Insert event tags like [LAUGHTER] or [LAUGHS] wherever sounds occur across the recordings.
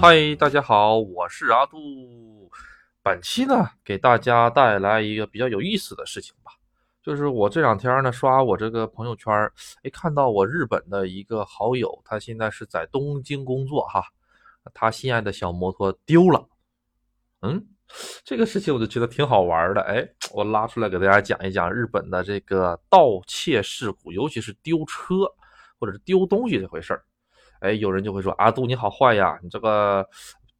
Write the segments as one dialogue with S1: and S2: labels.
S1: 嗨，大家好，我是阿杜。本期呢，给大家带来一个比较有意思的事情吧，就是我这两天呢刷我这个朋友圈，哎，看到我日本的一个好友，他现在是在东京工作哈，他心爱的小摩托丢了。嗯，这个事情我就觉得挺好玩的，哎，我拉出来给大家讲一讲日本的这个盗窃事故，尤其是丢车或者是丢东西这回事儿。哎，有人就会说阿杜你好坏呀，你这个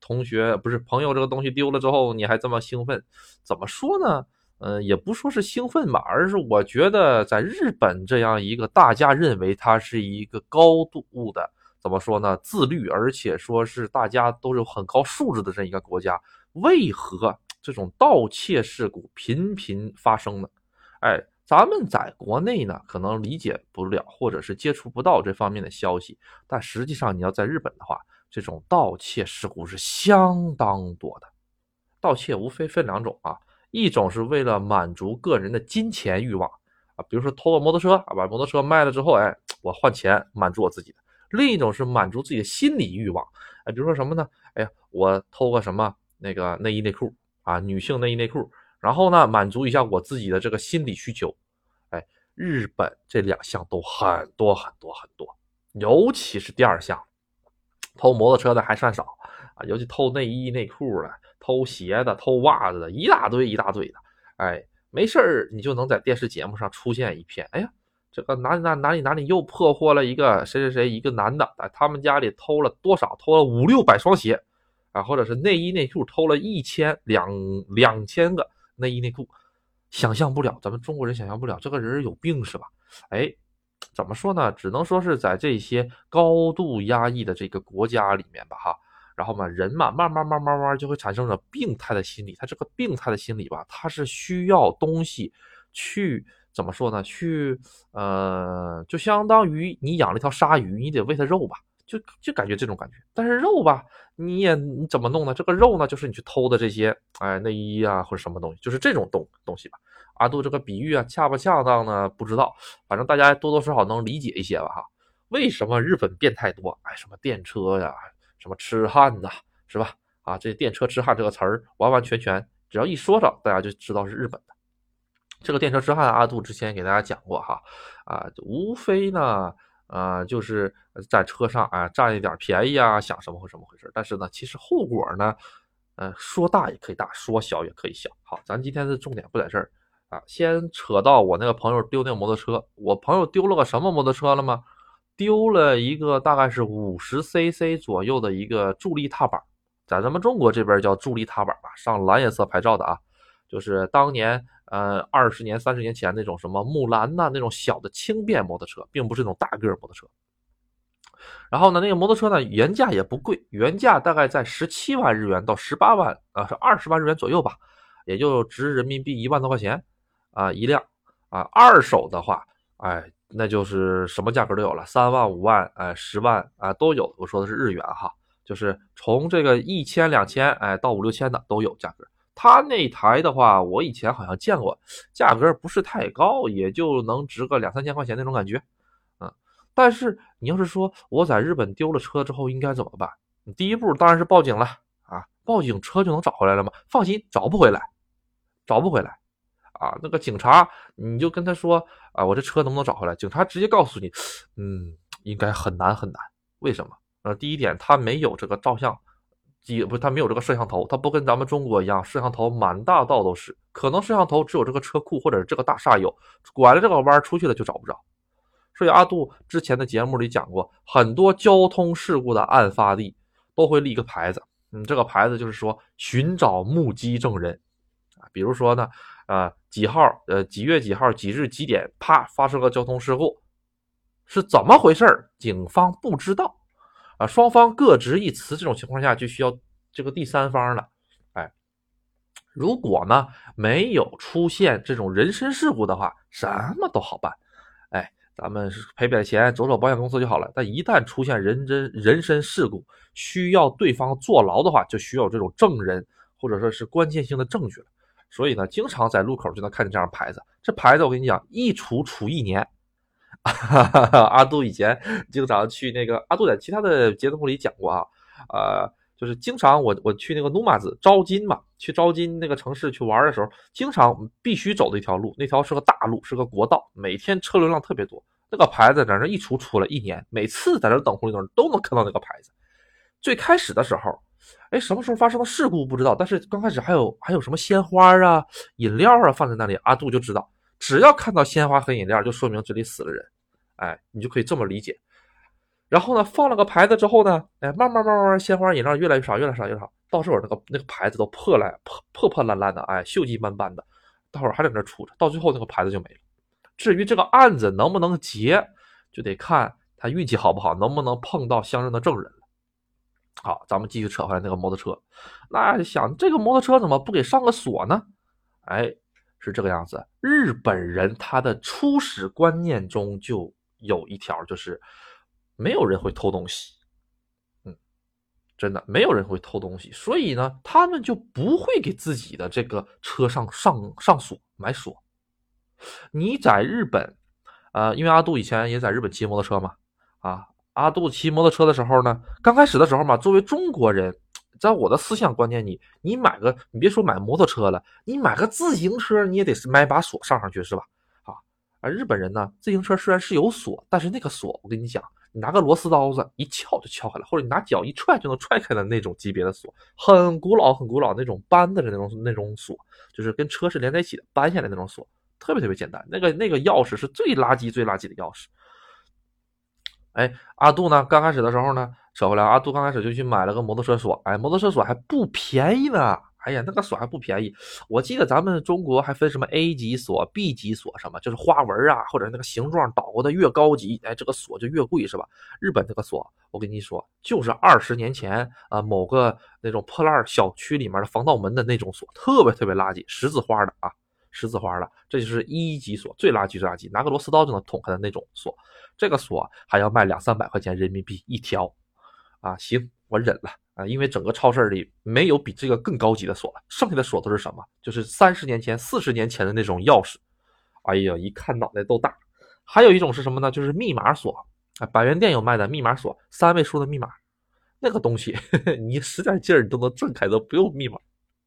S1: 同学不是朋友，这个东西丢了之后你还这么兴奋，怎么说呢？嗯，也不说是兴奋吧，而是我觉得在日本这样一个大家认为它是一个高度的怎么说呢？自律，而且说是大家都有很高素质的这样一个国家，为何这种盗窃事故频频发生呢？哎。咱们在国内呢，可能理解不了，或者是接触不到这方面的消息，但实际上你要在日本的话，这种盗窃事故是相当多的。盗窃无非分两种啊，一种是为了满足个人的金钱欲望啊，比如说偷个摩托车，把摩托车卖了之后，哎，我换钱满足我自己的；另一种是满足自己的心理欲望，哎，比如说什么呢？哎呀，我偷个什么那个内衣内裤啊，女性内衣内裤。然后呢，满足一下我自己的这个心理需求，哎，日本这两项都很多很多很多，尤其是第二项，偷摩托车的还算少啊，尤其偷内衣内裤的、偷鞋的、偷袜子的，一大堆一大堆的，哎，没事儿你就能在电视节目上出现一片，哎呀，这个哪里哪哪里哪里又破获了一个谁谁谁一个男的，哎，他们家里偷了多少？偷了五六百双鞋啊，或者是内衣内裤偷了一千两两千个。内衣内裤，想象不了，咱们中国人想象不了，这个人有病是吧？哎，怎么说呢？只能说是在这些高度压抑的这个国家里面吧，哈。然后嘛，人嘛，慢慢慢慢慢就会产生了病态的心理。他这个病态的心理吧，他是需要东西去怎么说呢？去呃，就相当于你养了一条鲨鱼，你得喂它肉吧。就就感觉这种感觉，但是肉吧，你也你怎么弄呢？这个肉呢，就是你去偷的这些，哎，内衣啊或者什么东西，就是这种东东西吧。阿杜这个比喻啊，恰不恰当呢？不知道，反正大家多多少少能理解一些吧哈。为什么日本变态多？哎，什么电车呀，什么痴汉呐，是吧？啊，这电车痴汉这个词儿，完完全全只要一说着，大家就知道是日本的。这个电车痴汉，阿杜之前给大家讲过哈，啊，无非呢。啊，就是在车上啊占一点便宜啊，想什么或什么回事？但是呢，其实后果呢，呃，说大也可以大，说小也可以小。好，咱今天的重点不在这儿啊，先扯到我那个朋友丢那个摩托车。我朋友丢了个什么摩托车了吗？丢了一个大概是五十 cc 左右的一个助力踏板，在咱们中国这边叫助力踏板吧，上蓝颜色牌照的啊，就是当年。呃，二十年、三十年前那种什么木兰呐，那种小的轻便摩托车，并不是那种大个儿摩托车。然后呢，那个摩托车呢，原价也不贵，原价大概在十七万日元到十八万啊，是二十万日元左右吧，也就值人民币一万多块钱啊一辆啊。二手的话，哎，那就是什么价格都有了，三万、五万、哎十万啊都有。我说的是日元哈，就是从这个一千、两千哎到五六千的都有价格。他那台的话，我以前好像见过，价格不是太高，也就能值个两三千块钱那种感觉，嗯。但是你要是说我在日本丢了车之后应该怎么办？第一步当然是报警了啊！报警车就能找回来了吗？放心，找不回来，找不回来啊！那个警察你就跟他说啊，我这车能不能找回来？警察直接告诉你，嗯，应该很难很难。为什么？呃，第一点，他没有这个照相。机不是他没有这个摄像头，他不跟咱们中国一样，摄像头满大道都是，可能摄像头只有这个车库或者这个大厦有，拐了这个弯出去了就找不着。所以阿杜之前的节目里讲过，很多交通事故的案发地都会立一个牌子，嗯，这个牌子就是说寻找目击证人啊，比如说呢，呃几号，呃几月几号几日几点，啪发生个交通事故，是怎么回事警方不知道。啊，双方各执一词，这种情况下就需要这个第三方了。哎，如果呢没有出现这种人身事故的话，什么都好办。哎，咱们赔点钱，走走保险公司就好了。但一旦出现人真人身事故，需要对方坐牢的话，就需要这种证人或者说是关键性的证据了。所以呢，经常在路口就能看见这样牌子。这牌子我跟你讲，一处处一年。[LAUGHS] 阿杜以前经常去那个阿杜在其他的节目里讲过啊，呃，就是经常我我去那个努马子招金嘛，去招金那个城市去玩的时候，经常必须走的一条路，那条是个大路，是个国道，每天车流量特别多。那个牌子在那一出出了一年，每次在那等红绿灯都能看到那个牌子。最开始的时候，哎，什么时候发生的事故不知道，但是刚开始还有还有什么鲜花啊、饮料啊放在那里，阿杜就知道，只要看到鲜花和饮料，就说明这里死了人。哎，你就可以这么理解。然后呢，放了个牌子之后呢，哎，慢慢慢慢，鲜花饮料越来越少，越来越少，越少，到时候那个那个牌子都破烂破破破烂烂的，哎，锈迹斑斑的，到会儿还在那杵着，到最后那个牌子就没了。至于这个案子能不能结，就得看他运气好不好，能不能碰到相应的证人了。好，咱们继续扯回来那个摩托车。那想这个摩托车怎么不给上个锁呢？哎，是这个样子。日本人他的初始观念中就有一条，就是没有人会偷东西。嗯，真的没有人会偷东西，所以呢，他们就不会给自己的这个车上上上锁买锁。你在日本，呃，因为阿杜以前也在日本骑摩托车嘛，啊，阿杜骑摩托车的时候呢，刚开始的时候嘛，作为中国人，在我的思想观念里，你买个，你别说买摩托车了，你买个自行车，你也得买把锁上上去，是吧？啊，而日本人呢，自行车虽然是有锁，但是那个锁，我跟你讲，你拿个螺丝刀子一撬就撬开了，或者你拿脚一踹就能踹开的那种级别的锁，很古老，很古老那种扳的那种那种锁，就是跟车是连在一起的，扳下来那种锁。特别特别简单，那个那个钥匙是最垃圾最垃圾的钥匙。哎，阿杜呢？刚开始的时候呢，扯回来，阿杜刚开始就去买了个摩托车锁。哎，摩托车锁还不便宜呢。哎呀，那个锁还不便宜。我记得咱们中国还分什么 A 级锁、B 级锁什么，就是花纹啊，或者那个形状捣鼓的越高级，哎，这个锁就越贵，是吧？日本这个锁，我跟你说，就是二十年前啊，某个那种破烂小区里面的防盗门的那种锁，特别特别垃圾，十字花的啊。十字花的，这就是一级锁，最垃圾最垃圾，拿个螺丝刀就能捅开的那种锁。这个锁还要卖两三百块钱人民币一条，啊，行，我忍了啊，因为整个超市里没有比这个更高级的锁了。剩下的锁都是什么？就是三十年前、四十年前的那种钥匙。哎呀，一看脑袋都大。还有一种是什么呢？就是密码锁，啊，百元店有卖的密码锁，三位数的密码，那个东西 [LAUGHS] 你使点劲儿你都能挣开，都不用密码。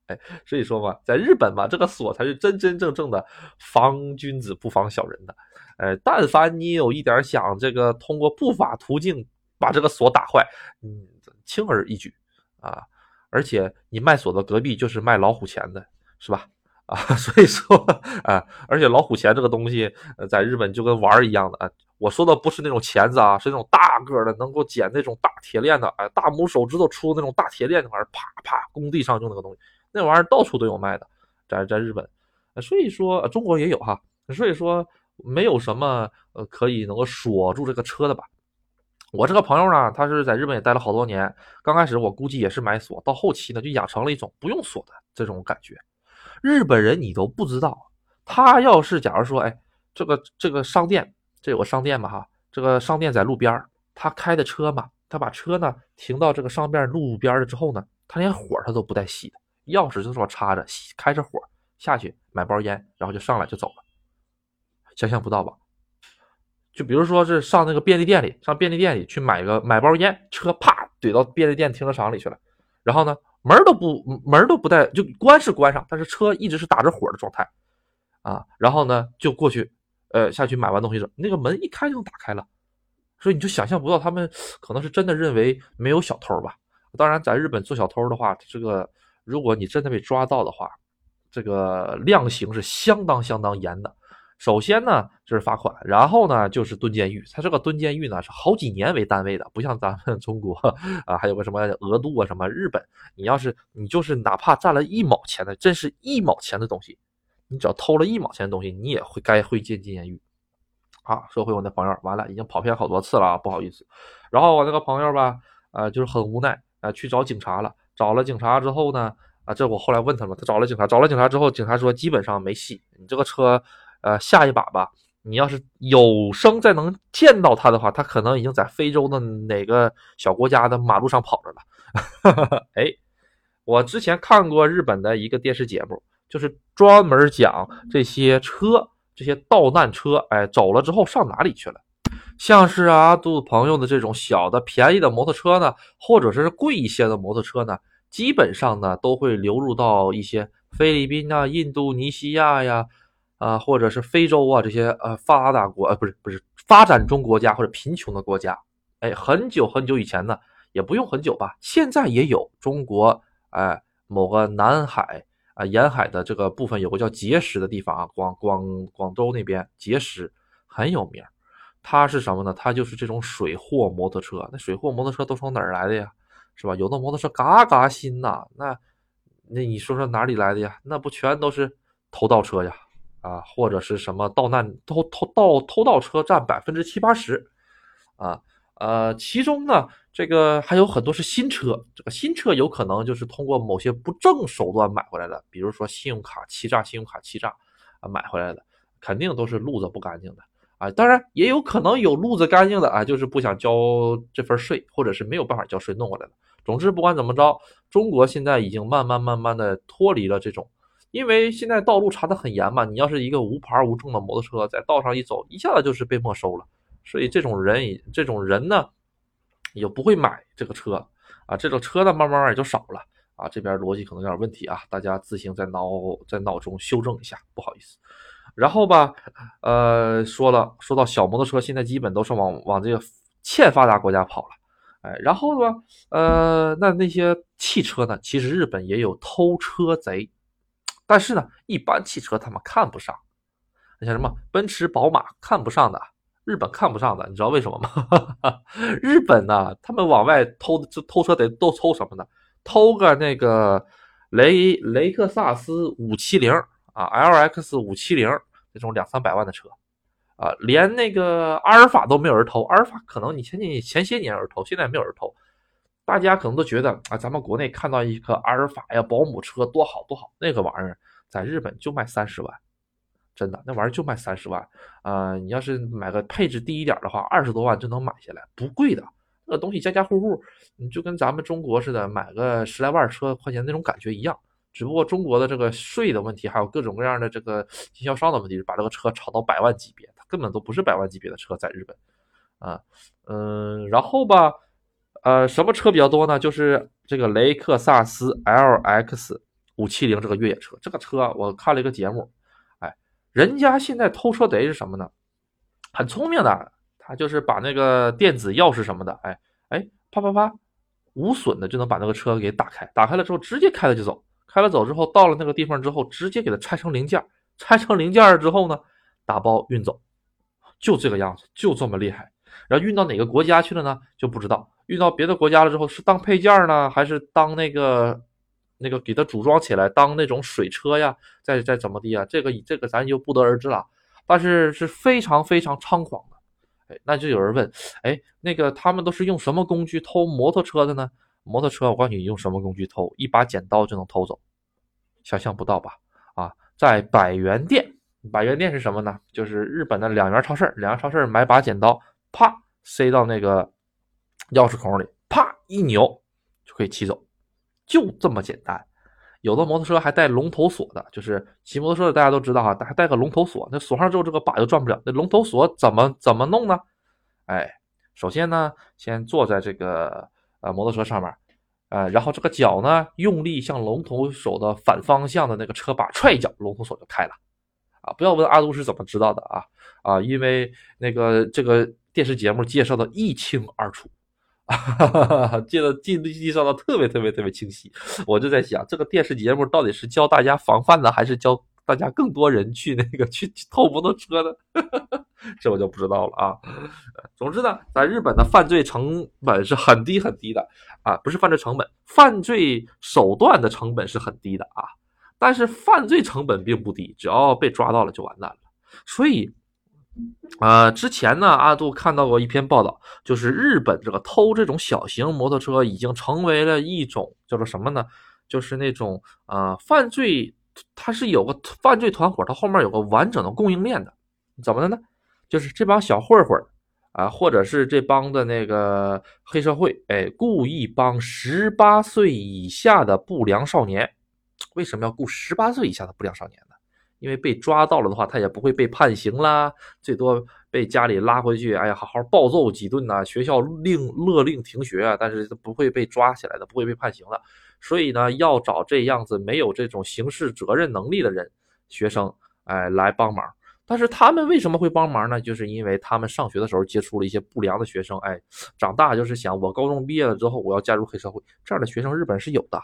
S1: 哎，所以说嘛，在日本嘛，这个锁才是真真正正的防君子不防小人的。哎，但凡你有一点想这个通过不法途径把这个锁打坏，嗯，轻而易举啊。而且你卖锁的隔壁就是卖老虎钳的，是吧？[LAUGHS] 啊，所以说啊，而且老虎钳这个东西，在日本就跟玩儿一样的啊。我说的不是那种钳子啊，是那种大个的，能够剪那种大铁链的，哎，大拇手指头粗那种大铁链那玩意儿，啪啪，工地上用那个东西。那玩意儿到处都有卖的，在在日本，所以说中国也有哈，所以说没有什么呃可以能够锁住这个车的吧。我这个朋友呢，他是在日本也待了好多年，刚开始我估计也是买锁，到后期呢就养成了一种不用锁的这种感觉。日本人你都不知道，他要是假如说，哎，这个这个商店，这有个商店嘛哈，这个商店在路边他开的车嘛，他把车呢停到这个商店路边了之后呢，他连火他都不带熄的。钥匙就这么插着，开着火下去买包烟，然后就上来就走了，想象不到吧？就比如说是上那个便利店里，上便利店里去买个买包烟，车啪怼到便利店停车场里去了，然后呢门都不门都不带，就关是关上，但是车一直是打着火的状态啊，然后呢就过去，呃下去买完东西之后，那个门一开就打开了，所以你就想象不到他们可能是真的认为没有小偷吧？当然在日本做小偷的话，这个。如果你真的被抓到的话，这个量刑是相当相当严的。首先呢就是罚款，然后呢就是蹲监狱。他这个蹲监狱呢是好几年为单位的，不像咱们中国啊，还有个什么额度啊什么。日本你要是你就是哪怕占了一毛钱的，真是一毛钱的东西，你只要偷了一毛钱的东西，你也会该会进进监狱。好，说回我那朋友，完了已经跑偏好多次了啊，不好意思。然后我那个朋友吧，呃，就是很无奈啊，去找警察了。找了警察之后呢，啊，这我后来问他了，他找了警察，找了警察之后，警察说基本上没戏，你这个车，呃，下一把吧，你要是有生再能见到他的话，他可能已经在非洲的哪个小国家的马路上跑着了。[LAUGHS] 哎，我之前看过日本的一个电视节目，就是专门讲这些车，这些盗难车，哎，走了之后上哪里去了？像是阿杜朋友的这种小的便宜的摩托车呢，或者是贵一些的摩托车呢，基本上呢都会流入到一些菲律宾啊、印度尼西亚呀，啊，或者是非洲啊这些呃发达国呃不是不是发展中国家或者贫穷的国家。哎，很久很久以前呢，也不用很久吧，现在也有中国哎某个南海啊沿海的这个部分有个叫碣石的地方啊，广广广州那边碣石很有名。它是什么呢？它就是这种水货摩托车。那水货摩托车都从哪儿来的呀？是吧？有的摩托车嘎嘎新呐，那那你说说哪里来的呀？那不全都是偷盗车呀？啊，或者是什么盗难偷偷盗偷盗车占百分之七八十啊？呃，其中呢，这个还有很多是新车。这个新车有可能就是通过某些不正手段买回来的，比如说信用卡欺诈、信用卡欺诈啊买回来的，肯定都是路子不干净的。啊，当然也有可能有路子干净的啊，就是不想交这份税，或者是没有办法交税弄过来的。总之，不管怎么着，中国现在已经慢慢慢慢的脱离了这种，因为现在道路查的很严嘛，你要是一个无牌无证的摩托车在道上一走，一下子就是被没收了。所以这种人，这种人呢，也不会买这个车啊，这种车呢，慢慢也就少了啊。这边逻辑可能有点问题啊，大家自行在脑在脑中修正一下，不好意思。然后吧，呃，说了说到小摩托车，现在基本都是往往这个欠发达国家跑了，哎，然后呢，呃，那那些汽车呢，其实日本也有偷车贼，但是呢，一般汽车他们看不上，那像什么奔驰、宝马看不上的，日本看不上的，你知道为什么吗？[LAUGHS] 日本呢，他们往外偷这偷车得都偷什么呢？偷个那个雷雷克萨斯五七零。啊，L X 五七零这种两三百万的车，啊，连那个阿尔法都没有人偷。阿尔法可能你前几前些年有人偷，现在没有人偷。大家可能都觉得啊，咱们国内看到一个阿尔法呀，保姆车多好多好，那个玩意儿在日本就卖三十万，真的，那玩意儿就卖三十万。啊，你要是买个配置低一点的话，二十多万就能买下来，不贵的。那个东西家家户户，你就跟咱们中国似的，买个十来万车块钱那种感觉一样。只不过中国的这个税的问题，还有各种各样的这个经销商的问题，把这个车炒到百万级别，它根本都不是百万级别的车，在日本，啊，嗯，然后吧，呃，什么车比较多呢？就是这个雷克萨斯 LX 五七零这个越野车，这个车我看了一个节目，哎，人家现在偷车贼是什么呢？很聪明的，他就是把那个电子钥匙什么的，哎哎，啪啪啪，无损的就能把那个车给打开，打开了之后直接开了就走。开了走之后，到了那个地方之后，直接给它拆成零件，拆成零件之后呢，打包运走，就这个样子，就这么厉害。然后运到哪个国家去了呢？就不知道。运到别的国家了之后，是当配件呢，还是当那个那个给它组装起来当那种水车呀？再再怎么地啊？这个这个咱就不得而知了。但是是非常非常猖狂的。哎，那就有人问，哎，那个他们都是用什么工具偷摩托车的呢？摩托车，我告诉你用什么工具偷，一把剪刀就能偷走，想象不到吧？啊，在百元店，百元店是什么呢？就是日本的两元超市，两元超市买把剪刀，啪塞到那个钥匙孔里，啪一扭就可以骑走，就这么简单。有的摩托车还带龙头锁的，就是骑摩托车的大家都知道哈，还带个龙头锁，那锁上之后这个把就转不了。那龙头锁怎么怎么弄呢？哎，首先呢，先坐在这个。呃，摩托车上面，呃，然后这个脚呢，用力向龙头锁的反方向的那个车把踹一脚，龙头锁就开了。啊，不要问阿杜是怎么知道的啊啊，因为那个这个电视节目介绍的一清二楚，记得记介绍的特别特别特别清晰。我就在想，这个电视节目到底是教大家防范呢，还是教大家更多人去那个去偷摩托车呢？[LAUGHS] 这我就不知道了啊。总之呢，在日本的犯罪成本是很低很低的啊，不是犯罪成本，犯罪手段的成本是很低的啊。但是犯罪成本并不低，只要被抓到了就完蛋了。所以，呃，之前呢，阿杜看到过一篇报道，就是日本这个偷这种小型摩托车已经成为了一种叫做什么呢？就是那种呃犯罪，它是有个犯罪团伙，它后面有个完整的供应链的，怎么的呢？就是这帮小混混啊，或者是这帮的那个黑社会，哎，故意帮十八岁以下的不良少年。为什么要雇十八岁以下的不良少年呢？因为被抓到了的话，他也不会被判刑啦，最多被家里拉回去，哎呀，好好暴揍几顿呐，学校令勒令停学啊，但是不会被抓起来的，不会被判刑的。所以呢，要找这样子没有这种刑事责任能力的人，学生，哎，来帮忙。但是他们为什么会帮忙呢？就是因为他们上学的时候接触了一些不良的学生，哎，长大就是想我高中毕业了之后我要加入黑社会，这样的学生日本是有的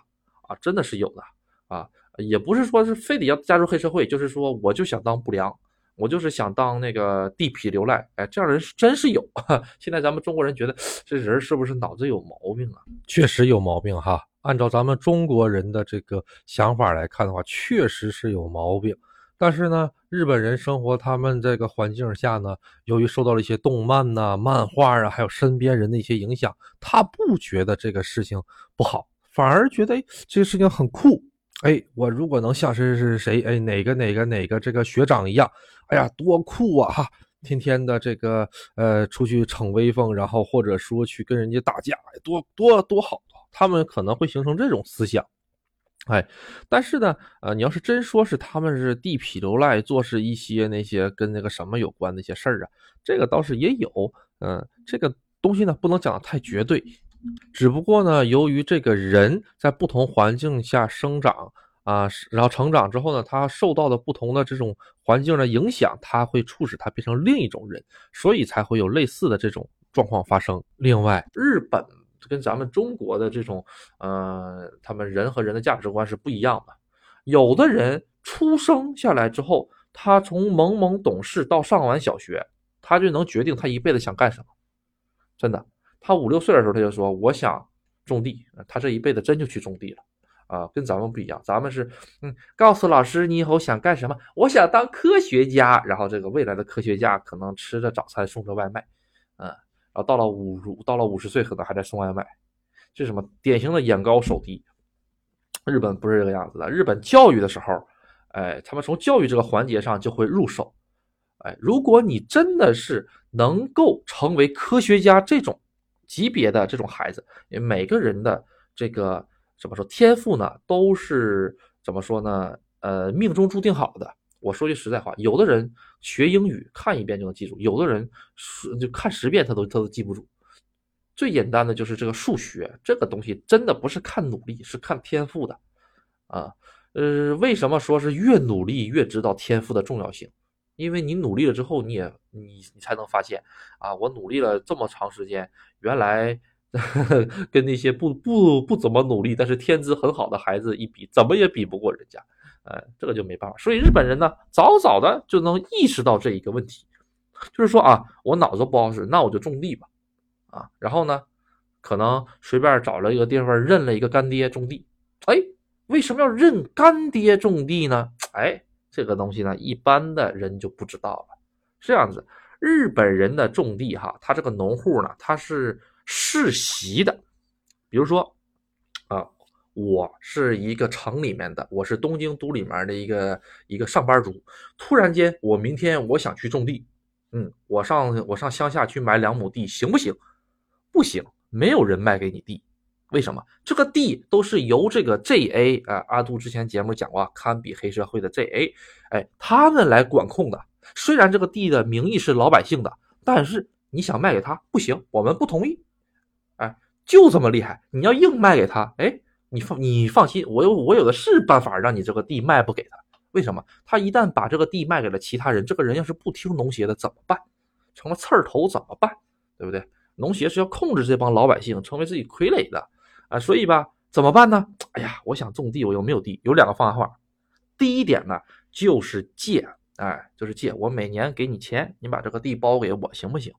S1: 啊，真的是有的啊，也不是说是非得要加入黑社会，就是说我就想当不良，我就是想当那个地痞流赖，哎，这样人是真是有。[LAUGHS] 现在咱们中国人觉得这人是不是脑子有毛病啊？
S2: 确实有毛病哈，按照咱们中国人的这个想法来看的话，确实是有毛病。但是呢，日本人生活他们这个环境下呢，由于受到了一些动漫呐、漫画啊，还有身边人的一些影响，他不觉得这个事情不好，反而觉得，这个事情很酷。哎，我如果能像是是谁哎哪个哪个哪个这个学长一样，哎呀多酷啊哈！天天的这个呃出去逞威风，然后或者说去跟人家打架，多多多好，他们可能会形成这种思想。哎，但是呢，呃，你要是真说是他们是地痞流赖，做是一些那些跟那个什么有关的一些事儿啊，这个倒是也有，嗯，这个东西呢不能讲的太绝对，只不过呢，由于这个人在不同环境下生长啊，然后成长之后呢，他受到的不同的这种环境的影响，他会促使他变成另一种人，所以才会有类似的这种状况发生。另外，日本。跟咱们中国的这种，呃，他们人和人的价值观是不一样的。有的人出生下来之后，他从懵懵懂事到上完小学，他就能决定他一辈子想干什么。真的，他五六岁的时候他就说我想种地，他这一辈子真就去种地了啊，跟咱们不一样。咱们是，嗯，告诉老师你以后想干什么？我想当科学家，然后这个未来的科学家可能吃着早餐送着外卖，嗯。然后到了五到了五十岁，可能还在送外卖，这什么典型的眼高手低。日本不是这个样子的，日本教育的时候，哎，他们从教育这个环节上就会入手。哎，如果你真的是能够成为科学家这种级别的这种孩子，每个人的这个怎么说天赋呢，都是怎么说呢？呃，命中注定好的。我说句实在话，有的人学英语看一遍就能记住，有的人就看十遍他都他都记不住。最简单的就是这个数学这个东西，真的不是看努力，是看天赋的啊。呃，为什么说是越努力越知道天赋的重要性？因为你努力了之后，你也你你才能发现啊，我努力了这么长时间，原来 [LAUGHS] 跟那些不不不怎么努力但是天资很好的孩子一比，怎么也比不过人家。哎，这个就没办法。所以日本人呢，早早的就能意识到这一个问题，就是说啊，我脑子不好使，那我就种地吧，啊，然后呢，可能随便找了一个地方认了一个干爹种地。哎，为什么要认干爹种地呢？哎，这个东西呢，一般的人就不知道了。这样子，日本人的种地哈，他这个农户呢，他是世袭的，比如说。啊我是一个城里面的，我是东京都里面的一个一个上班族。突然间，我明天我想去种地，嗯，我上我上乡下去买两亩地，行不行？不行，没有人卖给你地。为什么？这个地都是由这个 JA 啊，阿杜之前节目讲过，堪比黑社会的 JA，哎，他们来管控的。虽然这个地的名义是老百姓的，但是你想卖给他不行，我们不同意。哎，就这么厉害，你要硬卖给他，哎。你放你放心，我有我有的是办法让你这个地卖不给他。为什么？他一旦把这个地卖给了其他人，这个人要是不听农协的怎么办？成了刺儿头怎么办？对不对？农协是要控制这帮老百姓，成为自己傀儡的啊。所以吧，怎么办呢？哎呀，我想种地，我又没有地，有两个方法。第一点呢，就是借，哎，就是借。我每年给你钱，你把这个地包给我，行不行？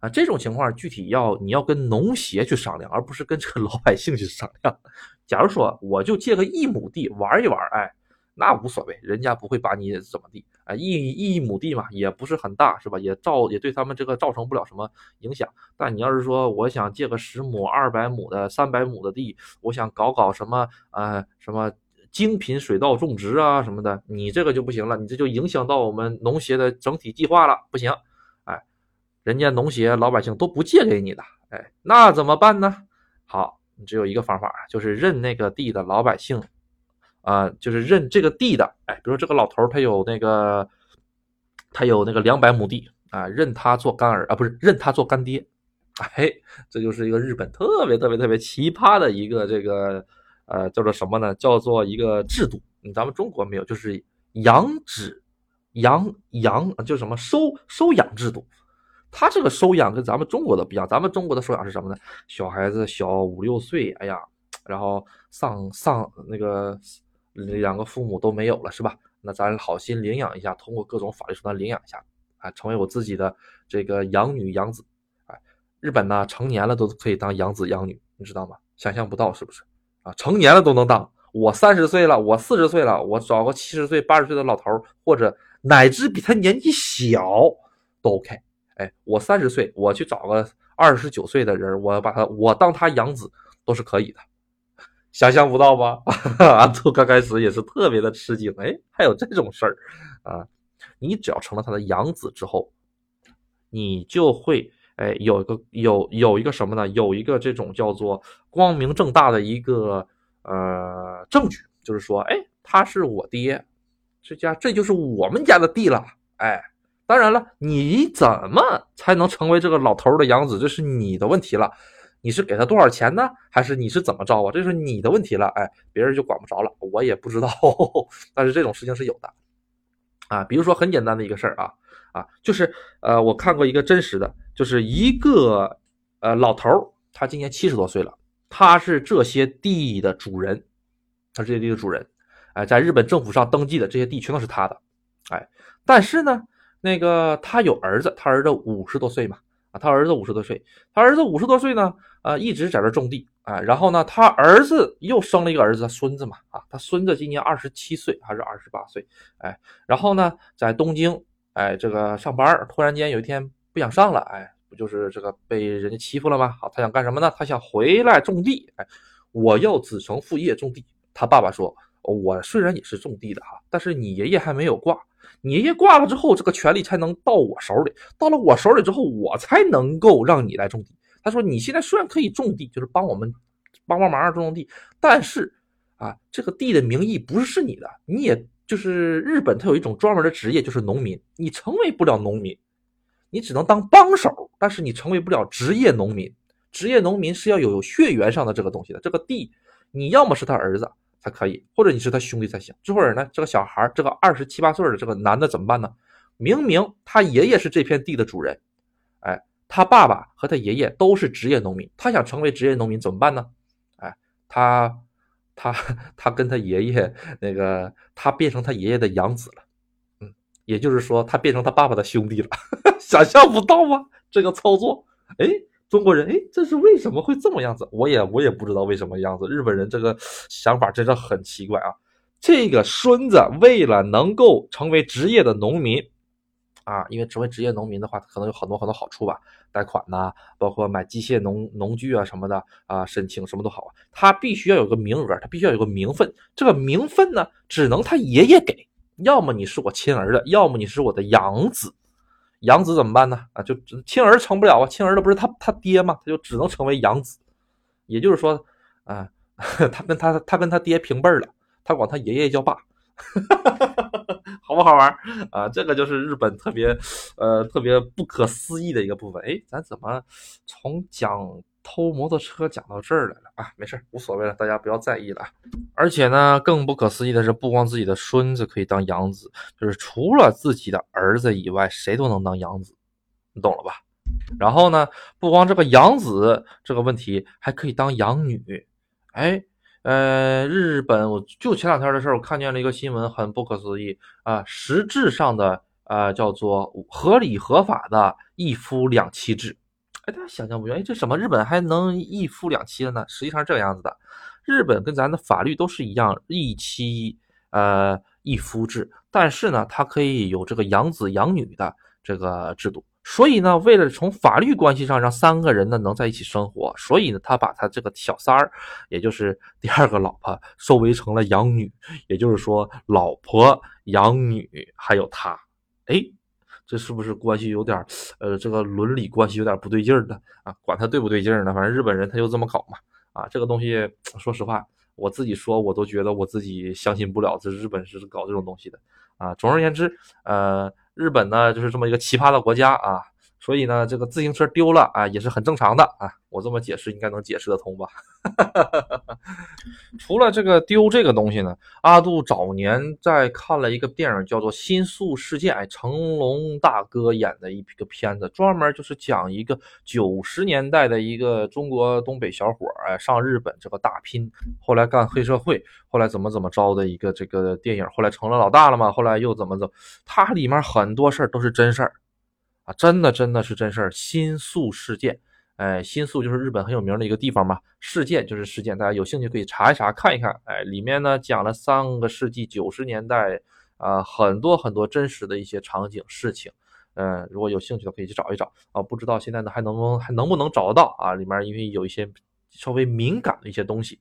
S2: 啊，这种情况具体要你要跟农协去商量，而不是跟这个老百姓去商量。假如说我就借个一亩地玩一玩，哎，那无所谓，人家不会把你怎么地。啊，一一亩地嘛，也不是很大，是吧？也造也对他们这个造成不了什么影响。但你要是说我想借个十亩、二百亩的、三百亩的地，我想搞搞什么呃什么精品水稻种植啊什么的，你这个就不行了，你这就影响到我们农协的整体计划了，不行。哎人家农协老百姓都不借给你的，哎，那怎么办呢？好，你只有一个方法，就是认那个地的老百姓，啊，就是认这个地的，哎，比如这个老头他有那个，他有那个两百亩地，
S1: 啊，认他做干儿啊，不是认他做干爹。[LAUGHS] 哎，这就是一个日本特别特别特别奇葩的一个这个呃叫做什么呢？叫做一个制度。咱们中国没有，就是养子养养就什么收收养制度。他这个收养跟咱们中国的不一样，咱们中国的收养是什么呢？小孩子小五六岁，哎呀，然后丧丧那个两个父母都没有了，是吧？那咱好心领养一下，通过各种法律手段领养一下啊，成为我自己的这个养女养子。哎，日本呢，成年了都可以当养子养女，你知道吗？想象不到是不是？啊，成年了都能当。我三十岁了，我四十岁了，我找个七十岁、八十岁的老头，或者乃至比他年纪小都 OK。哎，我三十岁，我去找个二十九岁的人，我把他，我当他养子都是可以的。想象不到吧？[LAUGHS] 阿兔刚开始也是特别的吃惊，哎，还有这种事儿啊！你只要成了他的养子之后，你就会哎有一个有有一个什么呢？有一个这种叫做光明正大的一个呃证据，就是说，哎，他是我爹，这家这就是我们家的地了，哎。当然了，你怎么才能成为这个老头的养子？这是你的问题了。你是给他多少钱呢？还是你是怎么着啊？这是你的问题了。哎，别人就管不着了，我也不知道。[LAUGHS] 但是这种事情是有的啊。比如说很简单的一个事儿啊啊，就是呃，我看过一个真实的，就是一个呃老头，他今年七十多岁了，他是这些地的主人，他这些地的主人，哎，在日本政府上登记的这些地全都是他的，哎，但是呢。那个他有儿子，他儿子五十多岁嘛，啊，他儿子五十多岁，他儿子五十多岁呢，啊，一直在这种地，啊，然后呢，他儿子又生了一个儿子，孙子嘛，啊，他孙子今年二十七岁还是二十八岁，哎，然后呢，在东京，哎，这个上班，突然间有一天不想上了，哎，不就是这个被人家欺负了吗？好，他想干什么呢？他想回来种地，哎，我要子承父业种地。他爸爸说，我虽然也是种地的哈，但是你爷爷还没有挂。你爷爷挂了之后，这个权利才能到我手里。到了我手里之后，我才能够让你来种地。他说：“你现在虽然可以种地，就是帮我们帮帮忙种种地，但是啊，这个地的名义不是是你的。你也就是日本，它有一种专门的职业，就是农民。你成为不了农民，你只能当帮手，但是你成为不了职业农民。职业农民是要有血缘上的这个东西的。这个地，你要么是他儿子。”才可以，或者你是他兄弟才行。最后呢，这个小孩这个二十七八岁的这个男的怎么办呢？明明他爷爷是这片地的主人，哎，他爸爸和他爷爷都是职业农民，他想成为职业农民怎么办呢？哎，他他他跟他爷爷那个，他变成他爷爷的养子了，嗯，也就是说他变成他爸爸的兄弟了，[LAUGHS] 想象不到吗？这个操作，哎。中国人，哎，这是为什么会这么样子？我也我也不知道为什么样子。日本人这个想法真的很奇怪啊！这个孙子为了能够成为职业的农民，啊，因为成为职业农民的话，可能有很多很多好处吧，贷款呐，包括买机械农农具啊什么的啊，申请什么都好啊。他必须要有个名额，他必须要有个名分。这个名分呢，只能他爷爷给，要么你是我亲儿子，要么你是我的养子。养子怎么办呢？啊，就亲儿成不了啊，亲儿子不是他他爹吗？他就只能成为养子，也就是说，啊，[LAUGHS] 他跟他他跟他爹平辈了，他管他爷爷叫爸，[LAUGHS] 好不好玩啊？这个就是日本特别呃特别不可思议的一个部分。哎，咱怎么从讲？偷摩托车讲到这儿来了啊，没事无所谓了，大家不要在意了。而且呢，更不可思议的是，不光自己的孙子可以当养子，就是除了自己的儿子以外，谁都能当养子，你懂了吧？然后呢，不光这个养子这个问题，还可以当养女。哎，呃，日本我就前两天的事儿，我看见了一个新闻，很不可思议啊，实质上的啊叫做合理合法的一夫两妻制。哎，大家想象不愿意，这什么日本还能一夫两妻了呢？实际上是这个样子的，日本跟咱的法律都是一样，一妻呃一夫制，但是呢，它可以有这个养子养女的这个制度。所以呢，为了从法律关系上让三个人呢能在一起生活，所以呢，他把他这个小三儿，也就是第二个老婆，收为成了养女，也就是说，老婆养女还有他，哎。这是不是关系有点呃，这个伦理关系有点不对劲儿的啊？管他对不对劲儿呢，反正日本人他就这么搞嘛。啊，这个东西说实话，我自己说我都觉得我自己相信不了，这日本是搞这种东西的啊。总而言之，呃，日本呢就是这么一个奇葩的国家啊。所以呢，这个自行车丢了啊，也是很正常的啊。我这么解释应该能解释得通吧？[LAUGHS] 除了这个丢这个东西呢，阿杜早年在看了一个电影，叫做《新宿事件》，哎，成龙大哥演的一个片子，专门就是讲一个九十年代的一个中国东北小伙哎，上日本这个打拼，后来干黑社会，后来怎么怎么着的一个这个电影，后来成了老大了嘛，后来又怎么怎么，它里面很多事儿都是真事儿。啊，真的真的是真事儿！新宿事件，哎，新宿就是日本很有名的一个地方嘛。事件就是事件，大家有兴趣可以查一查看一看。哎，里面呢讲了三个世纪九十年代啊，很多很多真实的一些场景事情。嗯，如果有兴趣的可以去找一找啊。不知道现在呢还能不能还能不能找得到啊？里面因为有一些稍微敏感的一些东西。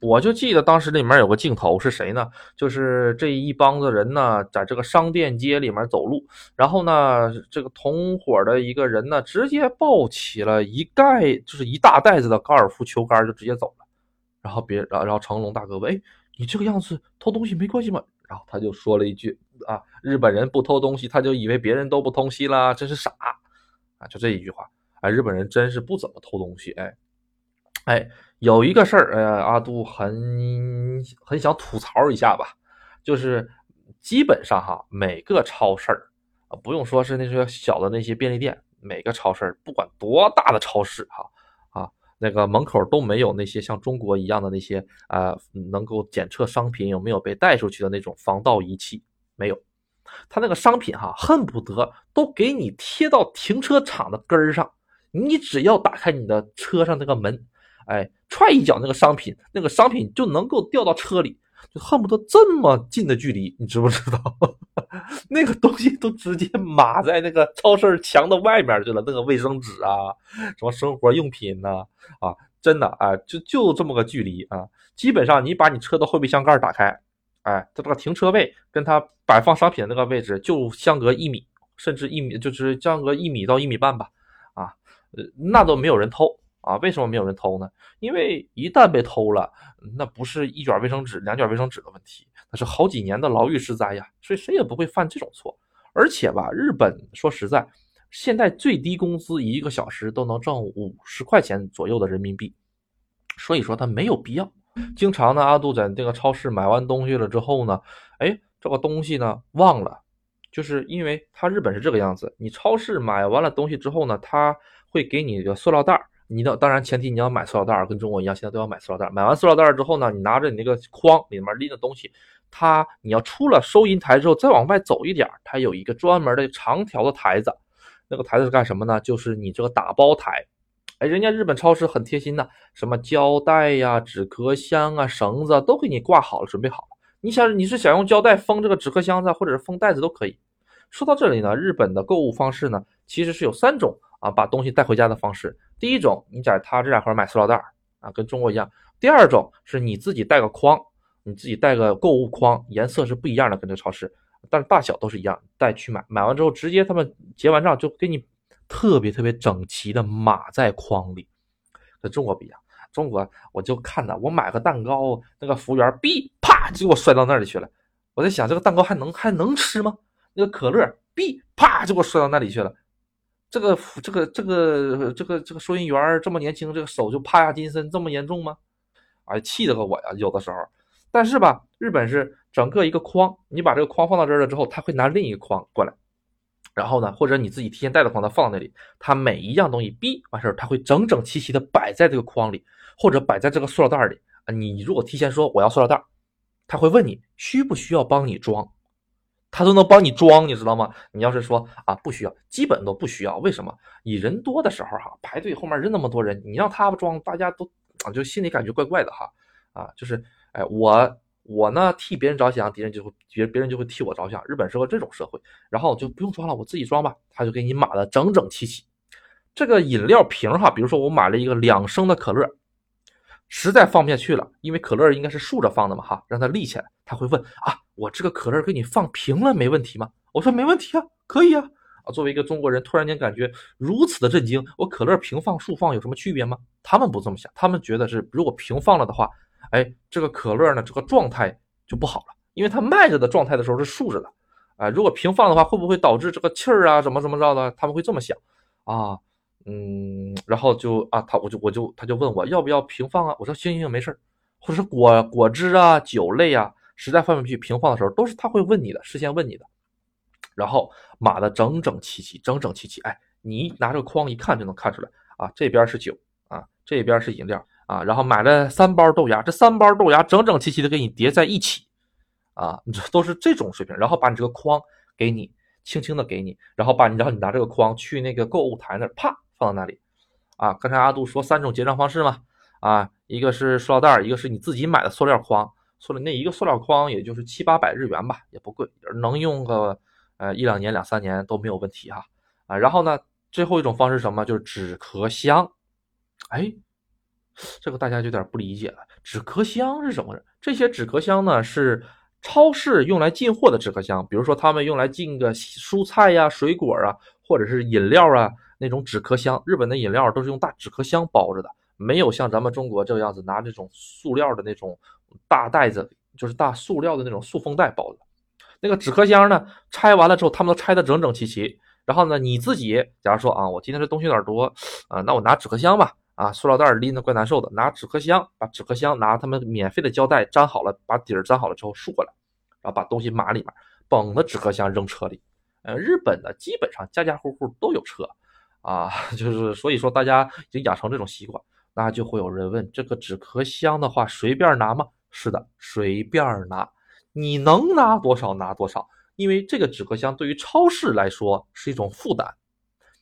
S1: 我就记得当时里面有个镜头是谁呢？就是这一帮子人呢，在这个商店街里面走路，然后呢，这个同伙的一个人呢，直接抱起了一袋，就是一大袋子的高尔夫球杆，就直接走了。然后别，然后成龙大哥问：“哎，你这个样子偷东西没关系吗？”然后他就说了一句：“啊，日本人不偷东西，他就以为别人都不偷西了，真是傻啊！”就这一句话，哎，日本人真是不怎么偷东西，哎，哎。有一个事儿，呃，阿杜很很想吐槽一下吧，就是基本上哈，每个超市啊，不用说是那些小的那些便利店，每个超市不管多大的超市哈啊，那个门口都没有那些像中国一样的那些啊，能够检测商品有没有被带出去的那种防盗仪器，没有，他那个商品哈，恨不得都给你贴到停车场的根儿上，你只要打开你的车上那个门。哎，踹一脚那个商品，那个商品就能够掉到车里，就恨不得这么近的距离，你知不知道？[LAUGHS] 那个东西都直接码在那个超市墙的外面去了，那个卫生纸啊，什么生活用品呐，啊，真的啊，就就这么个距离啊，基本上你把你车的后备箱盖打开，哎，它这个停车位跟它摆放商品的那个位置就相隔一米，甚至一米，就是相隔一米到一米半吧，啊，呃，那都没有人偷。啊，为什么没有人偷呢？因为一旦被偷了，那不是一卷卫生纸、两卷卫生纸的问题，那是好几年的牢狱之灾呀。所以谁也不会犯这种错。而且吧，日本说实在，现在最低工资一个小时都能挣五十块钱左右的人民币，所以说他没有必要。经常呢，阿杜在这个超市买完东西了之后呢，哎，这个东西呢忘了，就是因为他日本是这个样子，你超市买完了东西之后呢，他会给你一个塑料袋儿。你的当然前提你要买塑料袋，跟中国一样，现在都要买塑料袋。买完塑料袋之后呢，你拿着你那个筐里面拎的东西，它你要出了收银台之后，再往外走一点，它有一个专门的长条的台子，那个台子是干什么呢？就是你这个打包台。哎，人家日本超市很贴心的，什么胶带呀、纸壳箱啊、绳子都给你挂好了，准备好了。你想你是想用胶带封这个纸壳箱子，或者是封袋子都可以。说到这里呢，日本的购物方式呢，其实是有三种。啊，把东西带回家的方式，第一种，你在他这两盒买塑料袋啊，跟中国一样；第二种是你自己带个筐，你自己带个购物筐，颜色是不一样的，跟这超市，但是大小都是一样，带去买，买完之后直接他们结完账就给你特别特别整齐的码在筐里，跟中国不一样。中国我就看着我买个蛋糕，那个服务员哔啪就给我摔到那里去了，我在想这个蛋糕还能还能吃吗？那个可乐哔啪就给我摔到那里去了。这个这个这个这个这个收银员这么年轻，这个手就帕亚金森这么严重吗？哎，气得我呀！有的时候，但是吧，日本是整个一个筐，你把这个筐放到这儿了之后，他会拿另一个筐过来，然后呢，或者你自己提前带的筐，他放那里，他每一样东西逼完事儿，他会整整齐齐的摆在这个筐里，或者摆在这个塑料袋里。你如果提前说我要塑料袋，他会问你需不需要帮你装。他都能帮你装，你知道吗？你要是说啊，不需要，基本都不需要。为什么？你人多的时候哈，排队后面人那么多人，你让他装，大家都啊，就心里感觉怪怪的哈。啊，就是哎，我我呢替别人着想，别人就会别别人就会替我着想。日本是个这种社会，然后就不用装了，我自己装吧。他就给你码的整整齐齐。这个饮料瓶哈，比如说我买了一个两升的可乐。实在放不下去了，因为可乐应该是竖着放的嘛，哈，让它立起来。他会问啊，我这个可乐给你放平了没问题吗？我说没问题啊，可以啊。啊，作为一个中国人，突然间感觉如此的震惊，我可乐平放竖放有什么区别吗？他们不这么想，他们觉得是如果平放了的话，哎，这个可乐呢，这个状态就不好了，因为它卖着的状态的时候是竖着的，啊，如果平放的话，会不会导致这个气儿啊，怎么怎么着的？他们会这么想啊，嗯，然后就啊，他我就我就他就问我要不要平放啊？我说行行行，没事儿，或者是果果汁啊、酒类啊，实在放不下去平放的时候，都是他会问你的，事先问你的，然后码的整整齐齐，整整齐齐，哎，你拿这个筐一看就能看出来啊，这边是酒啊，这边是饮料啊，然后买了三包豆芽，这三包豆芽整整齐齐的给你叠在一起。啊，这都是这种水平，然后把你这个筐给你，轻轻的给你，然后把你，然后你拿这个筐去那个购物台那儿，啪放到那里。啊，刚才阿杜说三种结账方式嘛，啊，一个是塑料袋，一个是你自己买的塑料筐，塑料那一个塑料筐也就是七八百日元吧，也不贵，能用个呃一两年两三年都没有问题哈。啊，然后呢，最后一种方式什么，就是纸壳箱。哎，这个大家有点不理解了，纸壳箱是什么？这些纸壳箱呢是。超市用来进货的纸壳箱，比如说他们用来进个蔬菜呀、水果啊，或者是饮料啊那种纸壳箱。日本的饮料都是用大纸壳箱包着的，没有像咱们中国这个样子拿这种塑料的那种大袋子，就是大塑料的那种塑封袋包的。那个纸壳箱呢，拆完了之后，他们都拆得整整齐齐。然后呢，你自己假如说啊，我今天这东西有点多啊，那我拿纸壳箱吧。啊，塑料袋拎着怪难受的，拿纸壳箱，把纸壳箱拿他们免费的胶带粘好了，把底儿粘好了之后竖过来，然后把东西码里面，绷着纸壳箱扔车里。呃，日本的基本上家家户户都有车，啊，[LAUGHS] 就是所以说大家已经养成这种习惯，那就会有人问，这个纸壳箱的话随便拿吗？是的，随便拿，你能拿多少拿多少，因为这个纸壳箱对于超市来说是一种负担。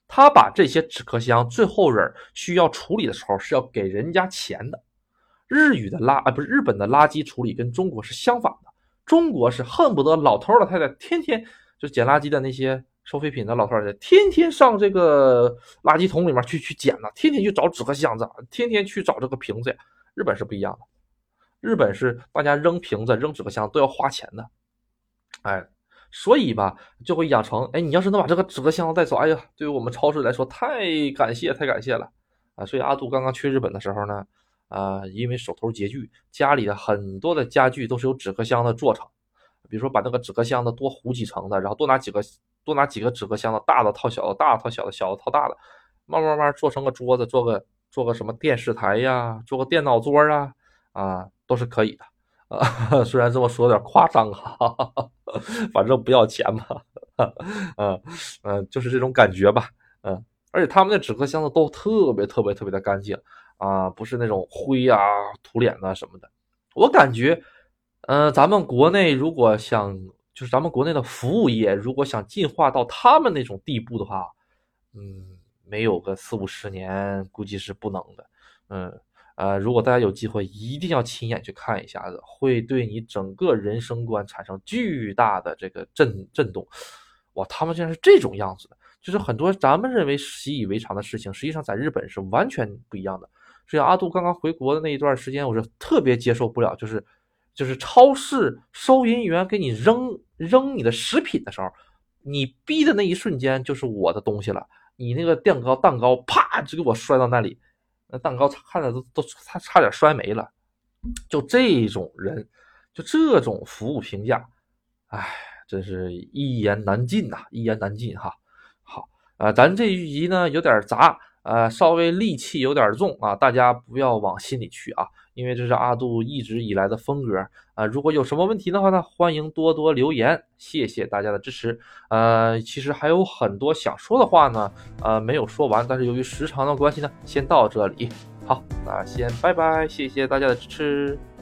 S1: 他把这些纸壳箱最后人需要处理的时候是要给人家钱的。日语的垃啊不是日本的垃圾处理跟中国是相反的，中国是恨不得老头老太太天天就捡垃圾的那些收废品的老头儿天天上这个垃圾桶里面去去捡呢，天天去找纸壳箱子，天天去找这个瓶子。日本是不一样的，日本是大家扔瓶子扔纸壳箱都要花钱的，哎。所以吧，就会养成，哎，你要是能把这个纸壳箱子带走，哎呀，对于我们超市来说，太感谢，太感谢了啊！所以阿杜刚刚去日本的时候呢，啊，因为手头拮据，家里的很多的家具都是由纸壳箱子做成，比如说把那个纸壳箱子多糊几层的，然后多拿几个多拿几个纸壳箱子，大的套小的，大的套小的，小的套大的，慢慢慢做成个桌子，做个做个什么电视台呀，做个电脑桌啊，啊，都是可以的。啊，[LAUGHS] 虽然这么说有点夸张哈，[LAUGHS] 反正不要钱嘛，[LAUGHS] 嗯嗯，就是这种感觉吧，嗯，而且他们的纸壳箱子都特别特别特别的干净啊，不是那种灰啊、土脸呐什么的。我感觉，嗯，咱们国内如果想，就是咱们国内的服务业如果想进化到他们那种地步的话，嗯，没有个四五十年，估计是不能的，嗯。呃，如果大家有机会，一定要亲眼去看一下子，会对你整个人生观产生巨大的这个震震动。哇，他们竟然是这种样子的，就是很多咱们认为习以为常的事情，实际上在日本是完全不一样的。所以阿杜刚刚回国的那一段时间，我是特别接受不了，就是就是超市收银员给你扔扔你的食品的时候，你逼的那一瞬间就是我的东西了，你那个蛋糕蛋糕啪就给我摔到那里。那蛋糕看着都都差差点摔没了，就这种人，就这种服务评价，哎，真是一言难尽呐，一言难尽哈。好，呃，咱这一集呢有点杂，呃，稍微戾气有点重啊，大家不要往心里去啊。因为这是阿杜一直以来的风格啊！如果有什么问题的话呢，欢迎多多留言，谢谢大家的支持。呃，其实还有很多想说的话呢，呃，没有说完，但是由于时长的关系呢，先到这里。好，那先拜拜，谢谢大家的支持。